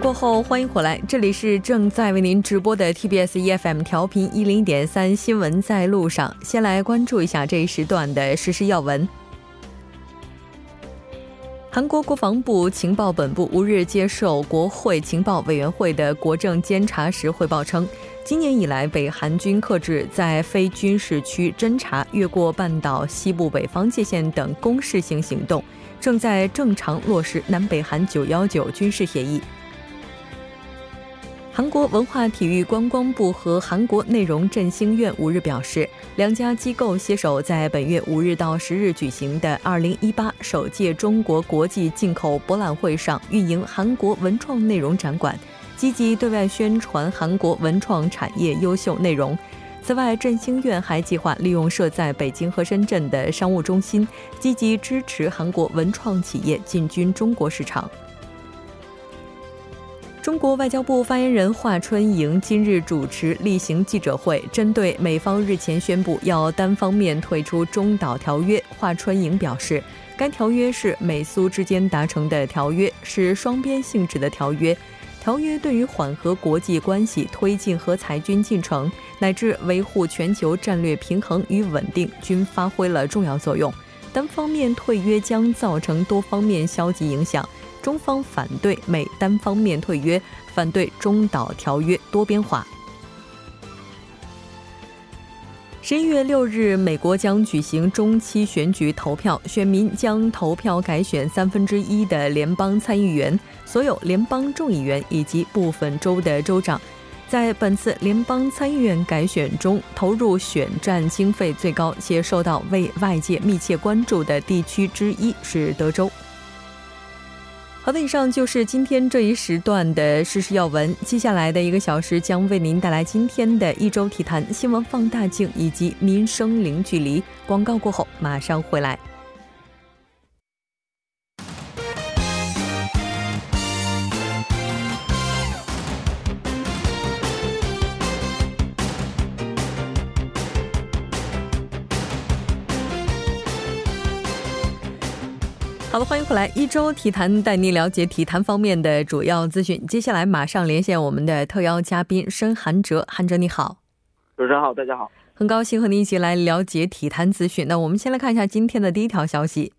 过后，欢迎回来，这里是正在为您直播的 TBS EFM 调频一零点三新闻在路上。先来关注一下这一时段的实时要闻。韩国国防部情报本部五日接受国会情报委员会的国政监察时汇报称，今年以来，北韩军克制在非军事区侦察、越过半岛西部北方界限等攻势性行动，正在正常落实南北韩九幺九军事协议。韩国文化体育观光部和韩国内容振兴院五日表示，两家机构携手在本月五日到十日举行的二零一八首届中国国际进口博览会上运营韩国文创内容展馆，积极对外宣传韩国文创产业优秀内容。此外，振兴院还计划利用设在北京和深圳的商务中心，积极支持韩国文创企业进军中国市场。中国外交部发言人华春莹今日主持例行记者会，针对美方日前宣布要单方面退出中导条约，华春莹表示，该条约是美苏之间达成的条约，是双边性质的条约，条约对于缓和国际关系、推进核裁军进程乃至维护全球战略平衡与稳定均发挥了重要作用。单方面退约将造成多方面消极影响。中方反对美单方面退约，反对中导条约多边化。十一月六日，美国将举行中期选举投票，选民将投票改选三分之一的联邦参议员、所有联邦众议员以及部分州的州长。在本次联邦参议院改选中，投入选战经费最高且受到为外界密切关注的地区之一是德州。好的，以上就是今天这一时段的时事要闻。接下来的一个小时将为您带来今天的一周体坛新闻放大镜以及民生零距离。广告过后马上回来。好的，欢迎回来，一周体坛带您了解体坛方面的主要资讯。接下来马上连线我们的特邀嘉宾申韩哲，韩哲你好，主持人好，大家好，很高兴和您一起来了解体坛资讯。那我们先来看一下今天的第一条消息。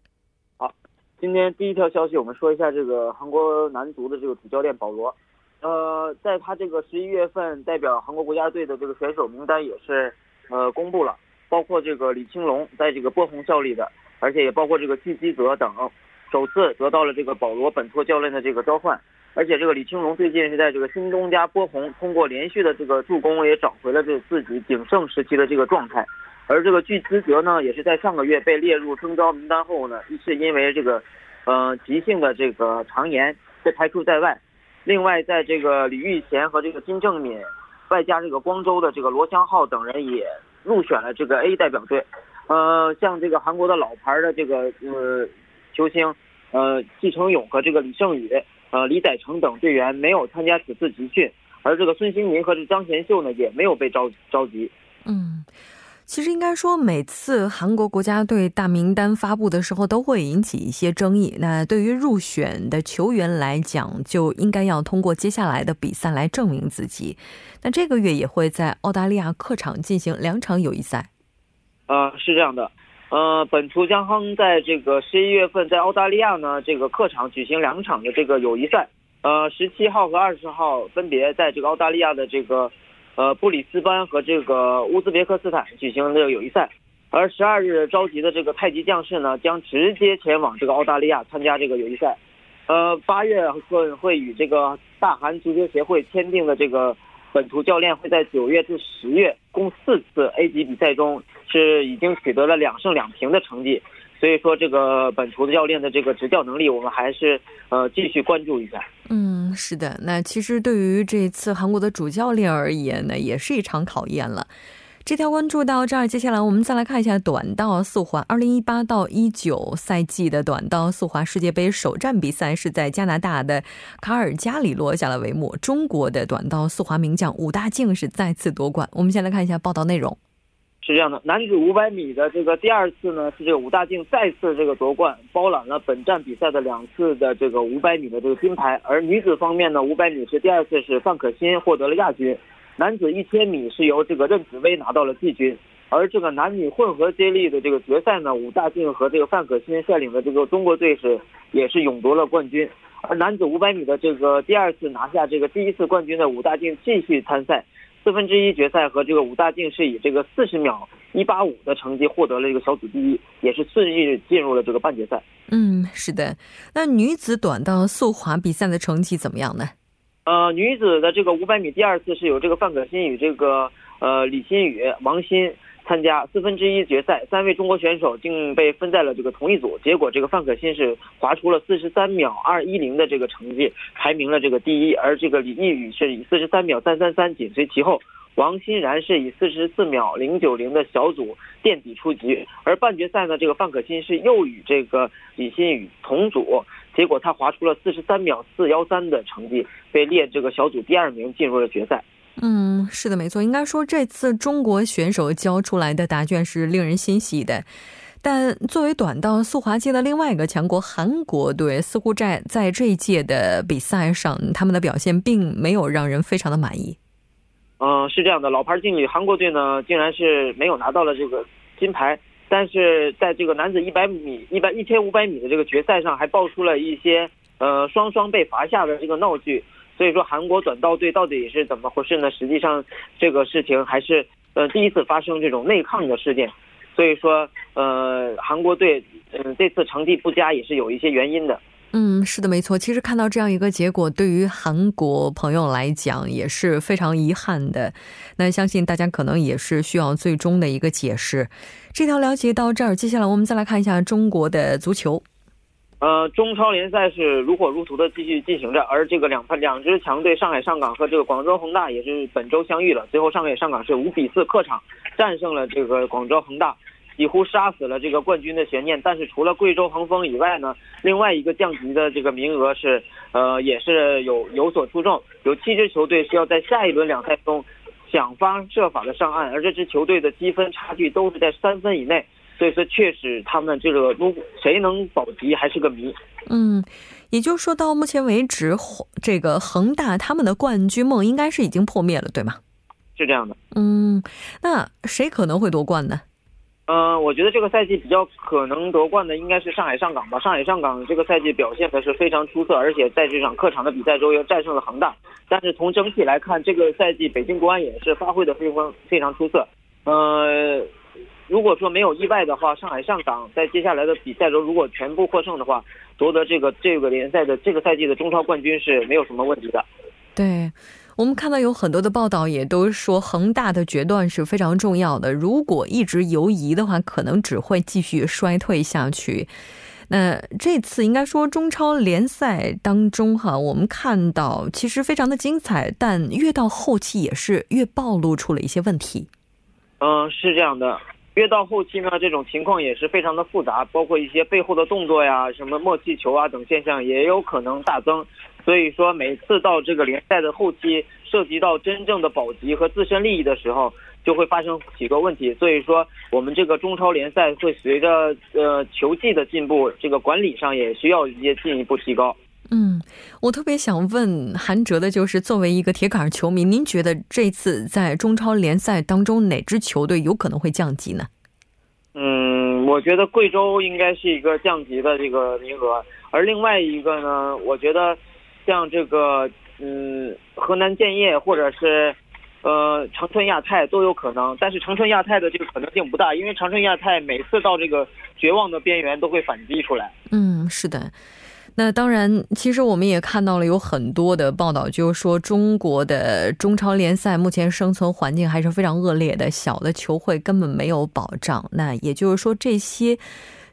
好，今天第一条消息，我们说一下这个韩国男足的这个主教练保罗，呃，在他这个十一月份代表韩国国家队的这个选手名单也是呃公布了，包括这个李青龙在这个波鸿效力的，而且也包括这个季基泽等。首次得到了这个保罗本托教练的这个召唤，而且这个李青龙最近是在这个新东家波鸿通过连续的这个助攻，也找回了这自己鼎盛时期的这个状态。而这个具资泽呢，也是在上个月被列入征召名单后呢，是因为这个，呃，急性的这个肠炎被排除在外。另外，在这个李玉贤和这个金正敏，外加这个光州的这个罗湘浩等人也入选了这个 A 代表队。呃，像这个韩国的老牌的这个呃球星。呃，季承勇和这个李胜宇、呃李载成等队员没有参加此次集训，而这个孙兴民和这张贤秀呢也没有被召召集。嗯，其实应该说，每次韩国国家队大名单发布的时候都会引起一些争议。那对于入选的球员来讲，就应该要通过接下来的比赛来证明自己。那这个月也会在澳大利亚客场进行两场友谊赛。呃，是这样的。呃，本图将在这个十一月份在澳大利亚呢这个客场举行两场的这个友谊赛，呃，十七号和二十号分别在这个澳大利亚的这个呃布里斯班和这个乌兹别克斯坦举行这个友谊赛，而十二日召集的这个太极将士呢将直接前往这个澳大利亚参加这个友谊赛，呃，八月份会与这个大韩足球协会签订的这个本图教练会在九月至十月共四次 A 级比赛中。是已经取得了两胜两平的成绩，所以说这个本图的教练的这个执教能力，我们还是呃继续关注一下。嗯，是的，那其实对于这次韩国的主教练而言呢，也是一场考验了。这条关注到这儿，接下来我们再来看一下短道速滑。二零一八到一九赛季的短道速滑世界杯首站比赛是在加拿大的卡尔加里落下了帷幕。中国的短道速滑名将武大靖是再次夺冠。我们先来看一下报道内容。是这样的，男子五百米的这个第二次呢，是这个武大靖再次这个夺冠，包揽了本站比赛的两次的这个五百米的这个金牌。而女子方面呢，五百米是第二次是范可新获得了亚军，男子一千米是由这个任子威拿到了季军。而这个男女混合接力的这个决赛呢，武大靖和这个范可新率领的这个中国队是也是勇夺了冠军。而男子五百米的这个第二次拿下这个第一次冠军的武大靖继续参赛。四分之一决赛和这个武大靖是以这个四十秒一八五的成绩获得了这个小组第一，也是顺利进入了这个半决赛。嗯，是的。那女子短道速滑比赛的成绩怎么样呢？呃，女子的这个五百米第二次是由这个范可新与这个呃李欣宇、王鑫。参加四分之一决赛，三位中国选手竟被分在了这个同一组。结果，这个范可新是划出了四十三秒二一零的这个成绩，排名了这个第一。而这个李逸宇是以四十三秒三三三紧随其后，王欣然是以四十四秒零九零的小组垫底出局。而半决赛呢，这个范可新是又与这个李新宇同组，结果他划出了四十三秒四幺三的成绩，被列这个小组第二名，进入了决赛。嗯，是的，没错。应该说，这次中国选手交出来的答卷是令人欣喜的。但作为短道速滑界的另外一个强国，韩国队似乎在在这一届的比赛上，他们的表现并没有让人非常的满意。嗯，是这样的，老牌劲旅韩国队呢，竟然是没有拿到了这个金牌。但是在这个男子一百米、一百一千五百米的这个决赛上，还爆出了一些呃双双被罚下的这个闹剧。所以说韩国短道队到底是怎么回事呢？实际上，这个事情还是呃第一次发生这种内抗的事件。所以说，呃，韩国队嗯这次成绩不佳也是有一些原因的。嗯，是的，没错。其实看到这样一个结果，对于韩国朋友来讲也是非常遗憾的。那相信大家可能也是需要最终的一个解释。这条了解到这儿，接下来我们再来看一下中国的足球。呃，中超联赛是如火如荼的继续进行着，而这个两两支强队上海上港和这个广州恒大也是本周相遇了。最后，上海上港是五比四客场战胜了这个广州恒大，几乎杀死了这个冠军的悬念。但是，除了贵州恒丰以外呢，另外一个降级的这个名额是呃也是有有所出众，有七支球队需要在下一轮两赛中想方设法的上岸，而这支球队的积分差距都是在三分以内。所以说，确实他们这个如果谁能保级还是个谜。嗯，也就是说到目前为止，这个恒大他们的冠军梦应该是已经破灭了，对吗？是这样的。嗯，那谁可能会夺冠呢？嗯，我觉得这个赛季比较可能夺冠的应该是上海上港吧。上海上港这个赛季表现的是非常出色，而且在这场客场的比赛中又战胜了恒大。但是从整体来看，这个赛季北京国安也是发挥的非常非常出色。呃。如果说没有意外的话，上海上港在接下来的比赛中如果全部获胜的话，夺得这个这个联赛的这个赛季的中超冠军是没有什么问题的。对，我们看到有很多的报道也都说恒大的决断是非常重要的，如果一直犹疑的话，可能只会继续衰退下去。那这次应该说中超联赛当中哈，我们看到其实非常的精彩，但越到后期也是越暴露出了一些问题。嗯，是这样的。越到后期呢，这种情况也是非常的复杂，包括一些背后的动作呀、什么默契球啊等现象也有可能大增。所以说，每次到这个联赛的后期，涉及到真正的保级和自身利益的时候，就会发生几个问题。所以说，我们这个中超联赛会随着呃球技的进步，这个管理上也需要一些进一步提高。嗯，我特别想问韩哲的就是，作为一个铁杆球迷，您觉得这次在中超联赛当中，哪支球队有可能会降级呢？嗯，我觉得贵州应该是一个降级的这个名额，而另外一个呢，我觉得像这个嗯河南建业或者是呃长春亚泰都有可能，但是长春亚泰的这个可能性不大，因为长春亚泰每次到这个绝望的边缘都会反击出来。嗯，是的。那当然，其实我们也看到了有很多的报道，就是说中国的中超联赛目前生存环境还是非常恶劣的，小的球会根本没有保障。那也就是说，这些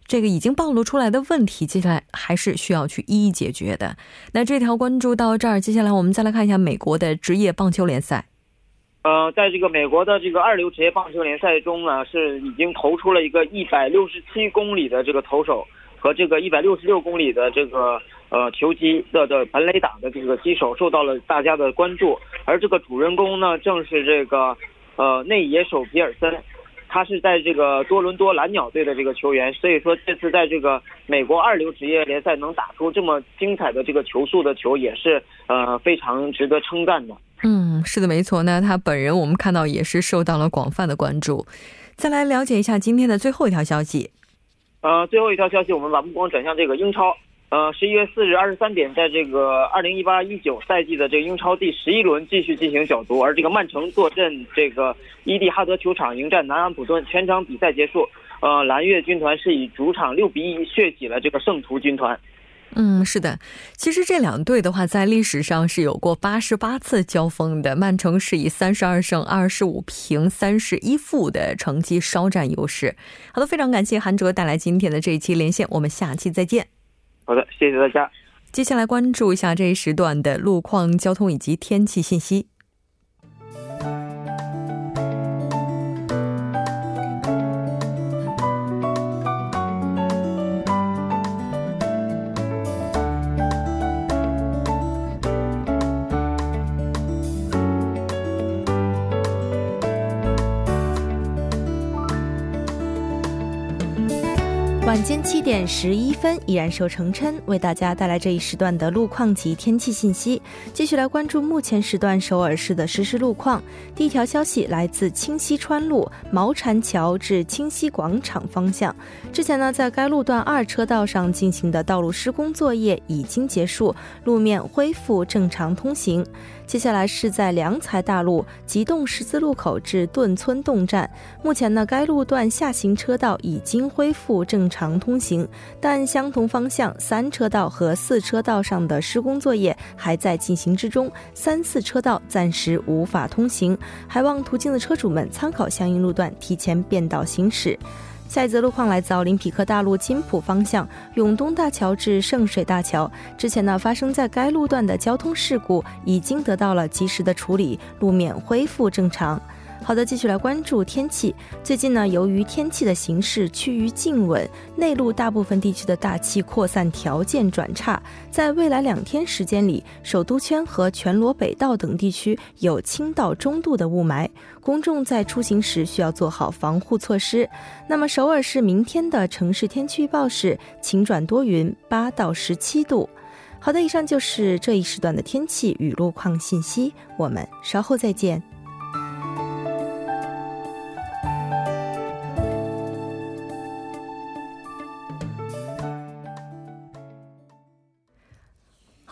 这个已经暴露出来的问题，接下来还是需要去一一解决的。那这条关注到这儿，接下来我们再来看一下美国的职业棒球联赛。呃，在这个美国的这个二流职业棒球联赛中呢，是已经投出了一个一百六十七公里的这个投手。和这个一百六十六公里的这个呃球击的的本垒打的这个击手受到了大家的关注，而这个主人公呢，正是这个呃内野手比尔森。他是在这个多伦多蓝鸟队的这个球员，所以说这次在这个美国二流职业联赛能打出这么精彩的这个球速的球，也是呃非常值得称赞的。嗯，是的，没错。那他本人我们看到也是受到了广泛的关注。再来了解一下今天的最后一条消息。呃，最后一条消息，我们把目光转向这个英超。呃，十一月四日二十三点，在这个二零一八一九赛季的这个英超第十一轮继续进行角逐，而这个曼城坐镇这个伊蒂哈德球场迎战南安普顿，全场比赛结束，呃，蓝月军团是以主场六比一血洗了这个圣徒军团。嗯，是的，其实这两队的话，在历史上是有过八十八次交锋的，曼城是以三十二胜二十五平三十一负的成绩稍占优势。好的，非常感谢韩哲带来今天的这一期连线，我们下期再见。好的，谢谢大家。接下来关注一下这一时段的路况、交通以及天气信息。晚间七点十一分，依然受程琛为大家带来这一时段的路况及天气信息。继续来关注目前时段首尔市的实时路况。第一条消息来自清溪川路毛禅桥至清溪广场方向。之前呢，在该路段二车道上进行的道路施工作业已经结束，路面恢复正常通行。接下来是在良才大路吉洞十字路口至顿村洞站，目前呢，该路段下行车道已经恢复正常通行，但相同方向三车道和四车道上的施工作业还在进行之中，三四车道暂时无法通行，还望途经的车主们参考相应路段提前变道行驶。下一则路况来自奥林匹克大陆金浦方向永东大桥至圣水大桥，之前呢发生在该路段的交通事故已经得到了及时的处理，路面恢复正常。好的，继续来关注天气。最近呢，由于天气的形势趋于静稳，内陆大部分地区的大气扩散条件转差，在未来两天时间里，首都圈和全罗北道等地区有轻到中度的雾霾，公众在出行时需要做好防护措施。那么，首尔市明天的城市天气预报是晴转多云，八到十七度。好的，以上就是这一时段的天气与路况信息，我们稍后再见。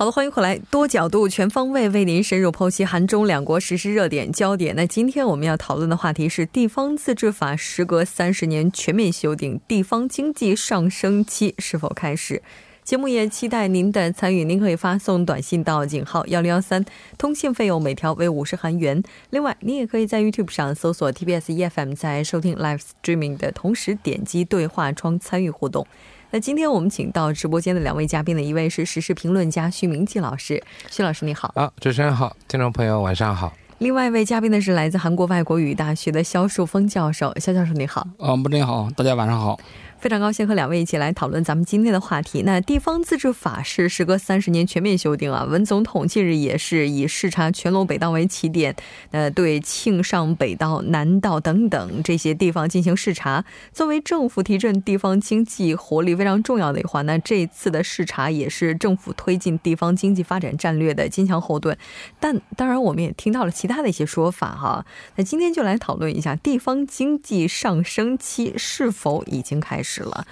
好的，欢迎回来，多角度、全方位为您深入剖析韩中两国实施热点焦点。那今天我们要讨论的话题是地方自治法时隔三十年全面修订，地方经济上升期是否开始？节目也期待您的参与，您可以发送短信到井号幺零幺三，通信费用每条为五十韩元。另外，您也可以在 YouTube 上搜索 TBS EFM，在收听 Live Streaming 的同时点击对话窗参与互动。那今天我们请到直播间的两位嘉宾呢，一位是时事评论家徐明季老师，徐老师你好。啊，主持人好，听众朋友晚上好。另外一位嘉宾呢是来自韩国外国语大学的肖树峰教授，肖教授你好。啊，穆林好，大家晚上好。非常高兴和两位一起来讨论咱们今天的话题。那地方自治法是时隔三十年全面修订啊，文总统近日也是以视察全罗北道为起点，呃，对庆尚北道、南道等等这些地方进行视察。作为政府提振地方经济活力非常重要的一环，那这一次的视察也是政府推进地方经济发展战略的坚强后盾。但当然，我们也听到了其他的一些说法哈。那今天就来讨论一下地方经济上升期是否已经开始。是了，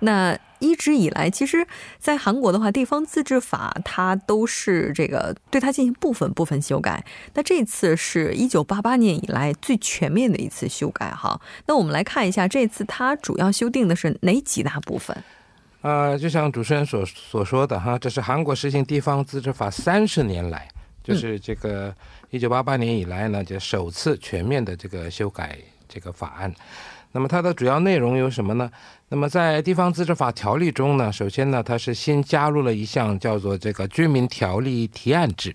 那一直以来，其实，在韩国的话，地方自治法它都是这个对它进行部分部分修改。那这次是一九八八年以来最全面的一次修改哈。那我们来看一下，这次它主要修订的是哪几大部分？呃，就像主持人所所说的哈，这是韩国实行地方自治法三十年来，就是这个一九八八年以来呢，就首次全面的这个修改这个法案。那么它的主要内容有什么呢？那么在地方自治法条例中呢，首先呢，它是新加入了一项叫做这个居民条例提案制。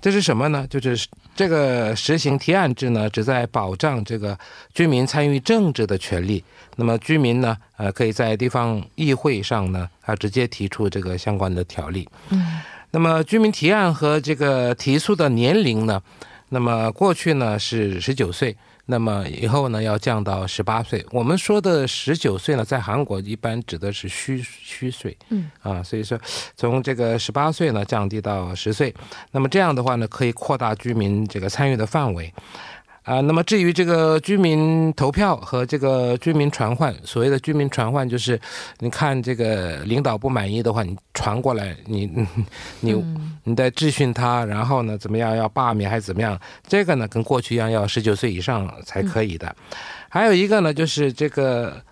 这是什么呢？就是这个实行提案制呢，旨在保障这个居民参与政治的权利。那么居民呢，呃，可以在地方议会上呢，啊，直接提出这个相关的条例。嗯。那么居民提案和这个提速的年龄呢？那么过去呢是十九岁。那么以后呢要降到十八岁。我们说的十九岁呢，在韩国一般指的是虚虚岁，嗯啊，所以说从这个十八岁呢降低到十岁，那么这样的话呢，可以扩大居民这个参与的范围。啊，那么至于这个居民投票和这个居民传唤，所谓的居民传唤，就是你看这个领导不满意的话，你传过来，你 你你再质询他，然后呢怎么样要罢免还是怎么样？这个呢跟过去一样，要十九岁以上才可以的。还有一个呢，就是这个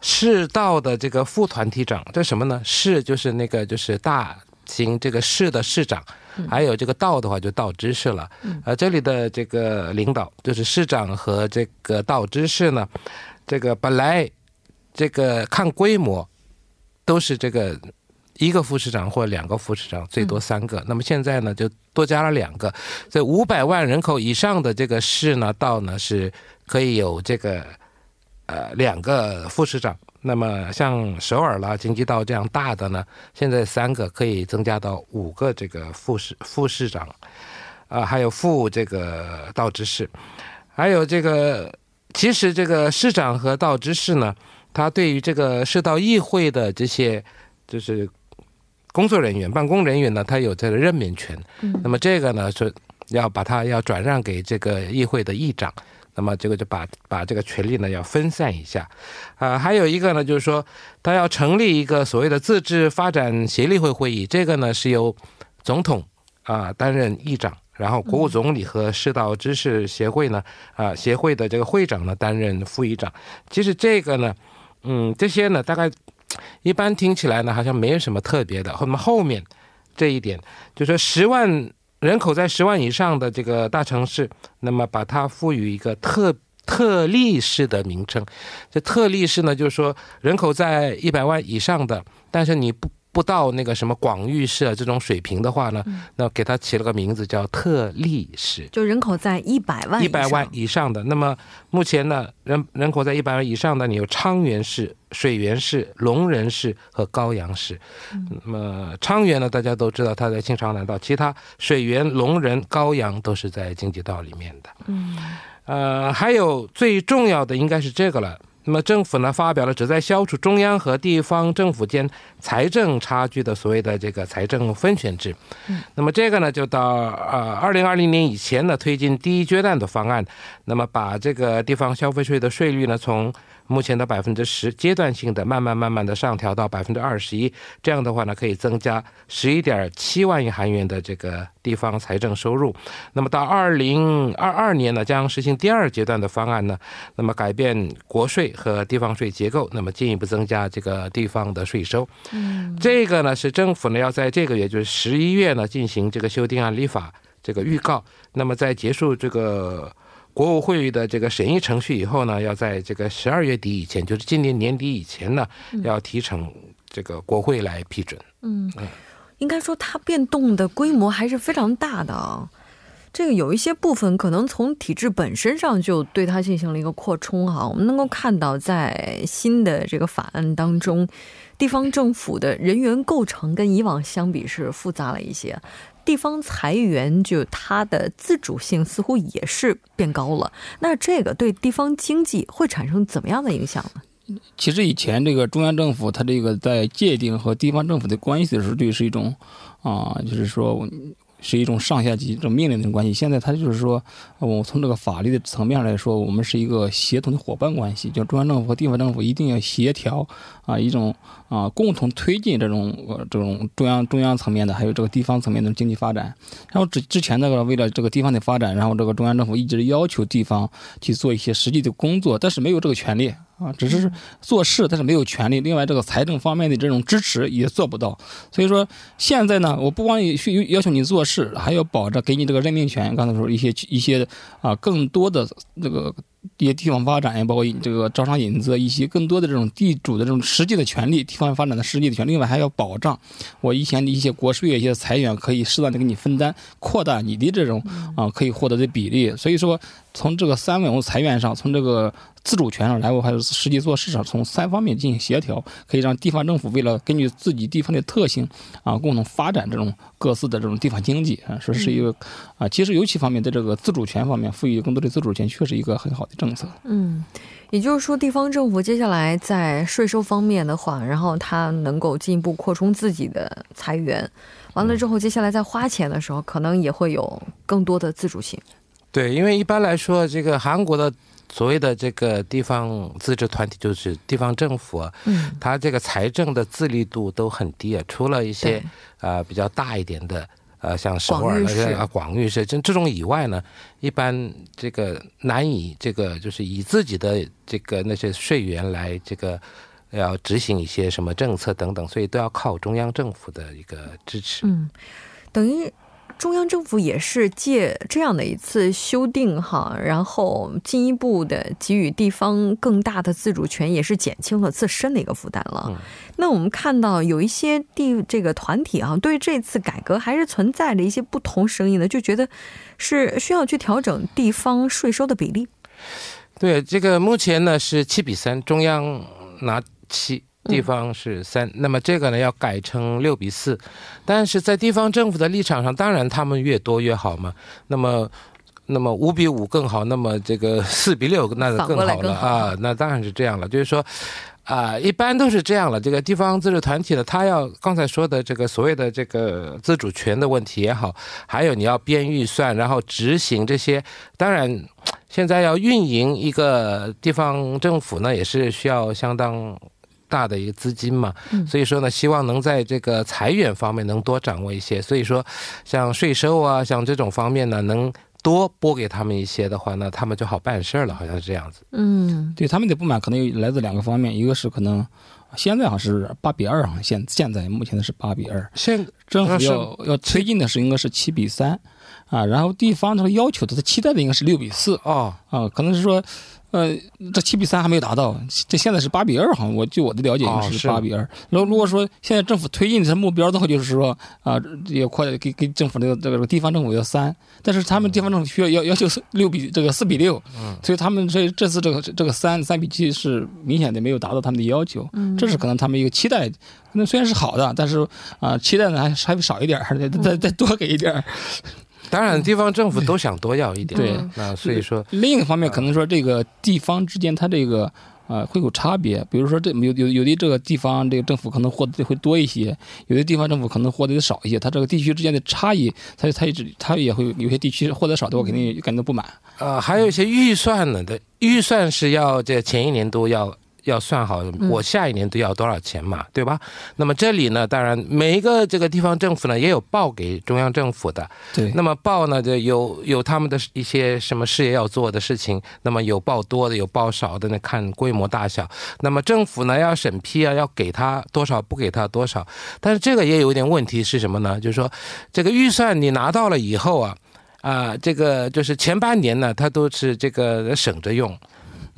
市道的这个副团体长，这什么呢？市就是那个就是大型这个市的市长。还有这个道的话，就道知事了。呃，这里的这个领导就是市长和这个道知事呢，这个本来这个看规模都是这个一个副市长或两个副市长，最多三个。那么现在呢，就多加了两个。在五百万人口以上的这个市呢，道呢是可以有这个呃两个副市长。那么像首尔啦、京畿道这样大的呢，现在三个可以增加到五个这个副市副市长，啊，还有副这个道知事，还有这个其实这个市长和道知事呢，他对于这个市道议会的这些就是工作人员、办公人员呢，他有这个任免权。那么这个呢是要把它要转让给这个议会的议长。那么这个就把把这个权力呢要分散一下，啊，还有一个呢就是说，他要成立一个所谓的自治发展协力会会议，这个呢是由总统啊担任议长，然后国务总理和世道知识协会呢啊协会的这个会长呢担任副议长。其实这个呢，嗯，这些呢大概一般听起来呢好像没有什么特别的。那么后面这一点，就说十万。人口在十万以上的这个大城市，那么把它赋予一个特特例式的名称。这特例式呢，就是说人口在一百万以上的，但是你不。不到那个什么广域市啊这种水平的话呢，那给它起了个名字叫特例市，就人口在一百万一百万以上的。那么目前呢，人人口在一百万以上的，你有昌原市、水源市、龙仁市和高阳市。那么昌原呢，大家都知道它在清朝南道，其他水源、龙仁、高阳都是在经济道里面的。嗯，呃，还有最重要的应该是这个了。那么政府呢发表了旨在消除中央和地方政府间财政差距的所谓的这个财政分权制。嗯，那么这个呢就到呃二零二零年以前呢推进第一阶段的方案，那么把这个地方消费税的税率呢从。目前的百分之十，阶段性的慢慢慢慢的上调到百分之二十一，这样的话呢，可以增加十一点七万亿韩元的这个地方财政收入。那么到二零二二年呢，将实行第二阶段的方案呢，那么改变国税和地方税结构，那么进一步增加这个地方的税收。嗯，这个呢是政府呢要在这个月，就是十一月呢进行这个修订案立法这个预告。那么在结束这个。国务会议的这个审议程序以后呢，要在这个十二月底以前，就是今年年底以前呢，要提呈这个国会来批准。嗯，应该说它变动的规模还是非常大的啊。这个有一些部分可能从体制本身上就对它进行了一个扩充哈。我们能够看到，在新的这个法案当中，地方政府的人员构成跟以往相比是复杂了一些。地方裁员，就它的自主性似乎也是变高了。那这个对地方经济会产生怎么样的影响呢？其实以前这个中央政府，它这个在界定和地方政府的关系的时候，这是一种啊，就是说。是一种上下级这种命令的关系。现在他就是说，我从这个法律的层面来说，我们是一个协同的伙伴关系，就中央政府和地方政府一定要协调啊，一种啊共同推进这种呃这种中央中央层面的，还有这个地方层面的经济发展。然后之之前那个为了这个地方的发展，然后这个中央政府一直要求地方去做一些实际的工作，但是没有这个权利。啊，只是做事，但是没有权利。另外，这个财政方面的这种支持也做不到。所以说，现在呢，我不光需要求你做事，还要保着给你这个任命权。刚才说一些一些啊，更多的这个。一些地方发展呀，包括这个招商引资，一些更多的这种地主的这种实际的权利，地方发展的实际的权利。另外还要保障我以前的一些国税、一些财源可以适当的给你分担，扩大你的这种啊可以获得的比例。所以说，从这个三维财源上，从这个自主权上，来，我还有实际做市场，从三方面进行协调，可以让地方政府为了根据自己地方的特性啊，共同发展这种各自的这种地方经济啊，说是一个啊，其实尤其方面在这个自主权方面赋予更多的自主权，确实一个很好的政策。嗯。也就是说，地方政府接下来在税收方面的话，然后它能够进一步扩充自己的财源，完了之后，接下来在花钱的时候，可能也会有更多的自主性。对，因为一般来说，这个韩国的所谓的这个地方自治团体，就是地方政府，嗯，它这个财政的自立度都很低啊，除了一些啊比较大一点的。呃，像首尔的啊，广域市这这种以外呢，一般这个难以这个就是以自己的这个那些税源来这个要执行一些什么政策等等，所以都要靠中央政府的一个支持。嗯，等于。中央政府也是借这样的一次修订哈，然后进一步的给予地方更大的自主权，也是减轻了自身的一个负担了。那我们看到有一些地这个团体啊，对这次改革还是存在着一些不同声音的，就觉得是需要去调整地方税收的比例。对，这个目前呢是七比三，中央拿七。地方是三，那么这个呢要改成六比四，但是在地方政府的立场上，当然他们越多越好嘛。那么，那么五比五更好，那么这个 四比六那就更好了啊。那当然是这样了，就是说，啊，一般都是这样了。这个地方自治团体呢，他要刚才说的这个所谓的这个自主权的问题也好，还有你要编预算，然后执行这些，当然现在要运营一个地方政府呢，也是需要相当。大的一个资金嘛，所以说呢，希望能在这个财源方面能多掌握一些。所以说，像税收啊，像这种方面呢，能多拨给他们一些的话，那他们就好办事儿了，好像是这样子。嗯，对他们的不满可能来自两个方面，一个是可能现在好像是八比二啊，现现在目前的是八比二，现政府要要推进的是应该是七比三啊，然后地方的要求的他期待的应该是六比四啊啊，可能是说。呃，这七比三还没有达到，这现在是八比二，好像我据我的了解应该是八比二。然后如果说现在政府推进的目标的话，就是说啊，要扩给给政府这个这个地方政府要三，但是他们地方政府需要要要求是六比这个四比六，所以他们这这次这个这个三三比七是明显的没有达到他们的要求，这是可能他们一个期待，那虽然是好的，但是啊，期待呢还还少一点，还得再再多给一点。当然，地方政府都想多要一点。对，那所以说，另一个方面可能说这个地方之间它这个呃会有差别。比如说，这有有有的这个地方这个政府可能获得的会多一些，有的地方政府可能获得的少一些。它这个地区之间的差异，它它一直它也会有些地区获得少的，我肯定感到不满。呃，还有一些预算呢的预算是要在前一年都要。要算好，我下一年都要多少钱嘛，对吧？那么这里呢，当然每一个这个地方政府呢，也有报给中央政府的。对。那么报呢，就有有他们的一些什么事业要做的事情。那么有报多的，有报少的，那看规模大小。那么政府呢要审批啊，要给他多少，不给他多少。但是这个也有一点问题是什么呢？就是说这个预算你拿到了以后啊，啊，这个就是前半年呢，他都是这个省着用。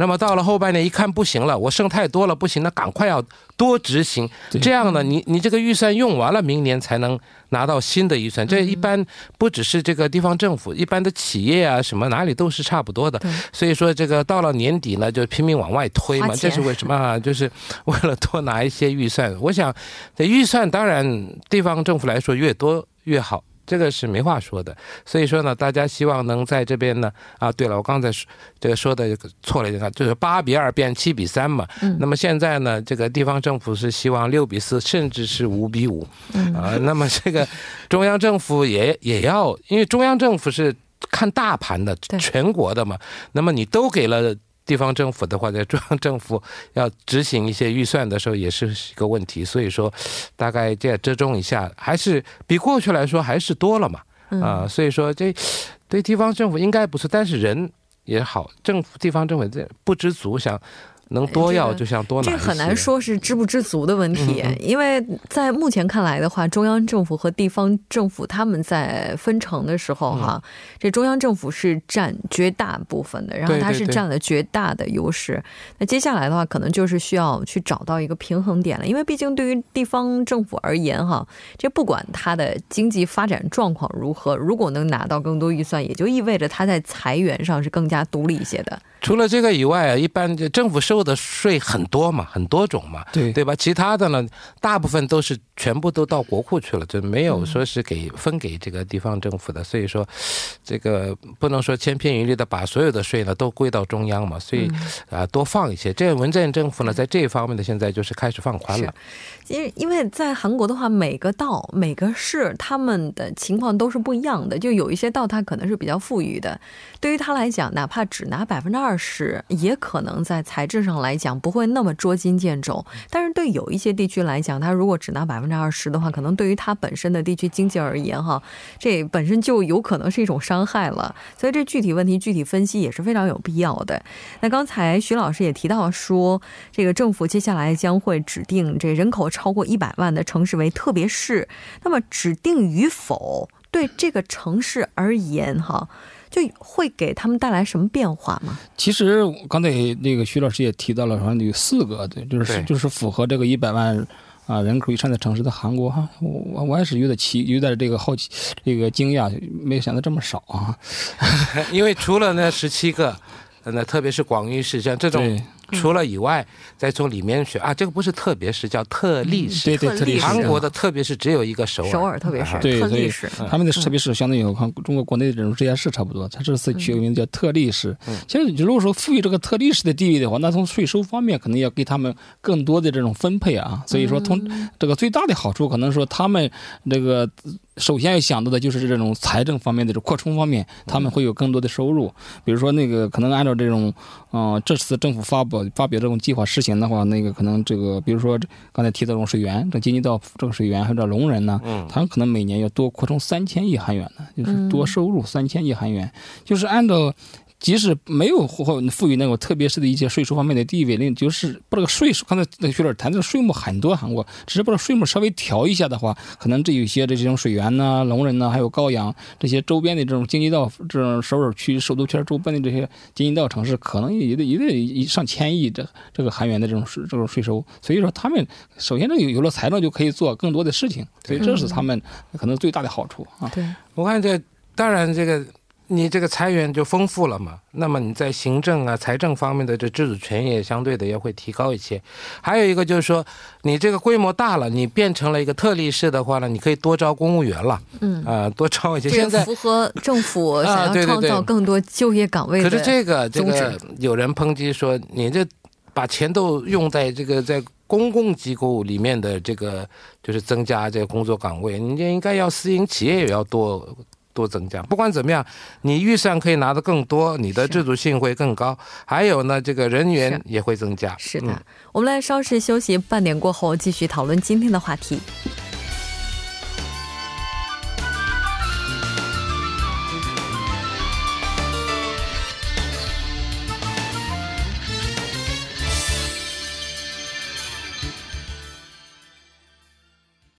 那么到了后半年一看不行了，我剩太多了，不行，那赶快要多执行。这样呢，你你这个预算用完了，明年才能拿到新的预算。这一般不只是这个地方政府，一般的企业啊，什么哪里都是差不多的。所以说这个到了年底呢，就拼命往外推嘛。这是为什么啊？就是为了多拿一些预算。我想，这预算当然地方政府来说越多越好。这个是没话说的，所以说呢，大家希望能在这边呢，啊，对了，我刚才说这个说的错了就是八比二变七比三嘛。嗯。那么现在呢，这个地方政府是希望六比四，甚至是五比五。嗯。啊，那么这个中央政府也也要，因为中央政府是看大盘的，全国的嘛。那么你都给了。地方政府的话，在中央政府要执行一些预算的时候，也是一个问题。所以说，大概这样折中一下，还是比过去来说还是多了嘛。啊，所以说这对地方政府应该不错，但是人也好，政府地方政府这不知足，想能多要就像多拿。这个很难说是知不知足的问题，因为在目前看来的话，中央政府和地方政府他们在分成的时候，哈，这中央政府是占绝大部分的，然后它是占了绝大的优势。那接下来的话，可能就是需要去找到一个平衡点了，因为毕竟对于地方政府而言，哈，这不管它的经济发展状况如何，如果能拿到更多预算，也就意味着它在裁员上是更加独立一些的。除了这个以外啊，一般就政府收的税很多嘛，很多种嘛，对对吧？其他的呢，大部分都是全部都到国库去了，就没有说是给分给这个地方政府的。所以说，这个不能说千篇一律的把所有的税呢都归到中央嘛。所以啊，多放一些。这文在寅政府呢，在这一方面呢，现在就是开始放宽了。因为因为在韩国的话，每个道、每个市，他们的情况都是不一样的。就有一些道，它可能是比较富裕的，对于他来讲，哪怕只拿百分之二十，也可能在材质上来讲不会那么捉襟见肘。但是对有一些地区来讲，他如果只拿百分之二十的话，可能对于他本身的地区经济而言，哈，这本身就有可能是一种伤害了。所以这具体问题具体分析也是非常有必要的。那刚才徐老师也提到说，这个政府接下来将会指定这人口。超过一百万的城市为特别市，那么指定与否对这个城市而言，哈，就会给他们带来什么变化吗？其实刚才那个徐老师也提到了，好像有四个，对，就是就是符合这个一百万啊人口以上的城市的韩国哈，我我也是有点奇，有点这个好奇，这个惊讶，没有想到这么少啊，因为除了那十七个，那特别是广域市像这种。除了以外，再从里面选啊，这个不是特别市，叫特例市。对对，特例韩国的特别市只有一个首尔。首尔特别市。对，特例市。他们的特别市相当于我看中国国内的这种直辖市差不多，它这次取个名字叫特例市。其实，如果说赋予这个特例市的地位的话，那从税收方面可能要给他们更多的这种分配啊。所以说，从这个最大的好处，可能说他们这个。首先要想到的就是这种财政方面的这扩充方面，他们会有更多的收入。比如说那个可能按照这种，嗯，这次政府发布发表这种计划实行的话，那个可能这个，比如说刚才提到这种水源，这经济到这个水源还有这龙人呢，他们可能每年要多扩充三千亿韩元呢，就是多收入三千亿韩元，就是按照。即使没有或赋予那种特别是的一些税收方面的地位，那就是把这个税收，刚才那个学者谈这个税目很多韩国，只是把这税目稍微调一下的话，可能这有些这这种水源呐、龙人呐，还有高阳这些周边的这种经济道这种首尔区、首都圈周边的这些经济道城市，可能也得也得上千亿这这个韩元的这种税这种税收。所以说，他们首先这有有了财政就可以做更多的事情，所以这是他们可能最大的好处啊。对，我看这当然这个。你这个财源就丰富了嘛？那么你在行政啊、财政方面的这自主权也相对的也会提高一些。还有一个就是说，你这个规模大了，你变成了一个特例市的话呢，你可以多招公务员了。嗯啊，多招一些。现在符合政府 想要创造更多就业岗位的。可是这个这个有人抨击说，你这把钱都用在这个在公共机构里面的这个，就是增加这个工作岗位，你这应该要私营企业也要多。多增加，不管怎么样，你预算可以拿得更多，你的自主性会更高，还有呢，这个人员也会增加。是的，我们来稍事休息，半点过后继续讨论今天的话题。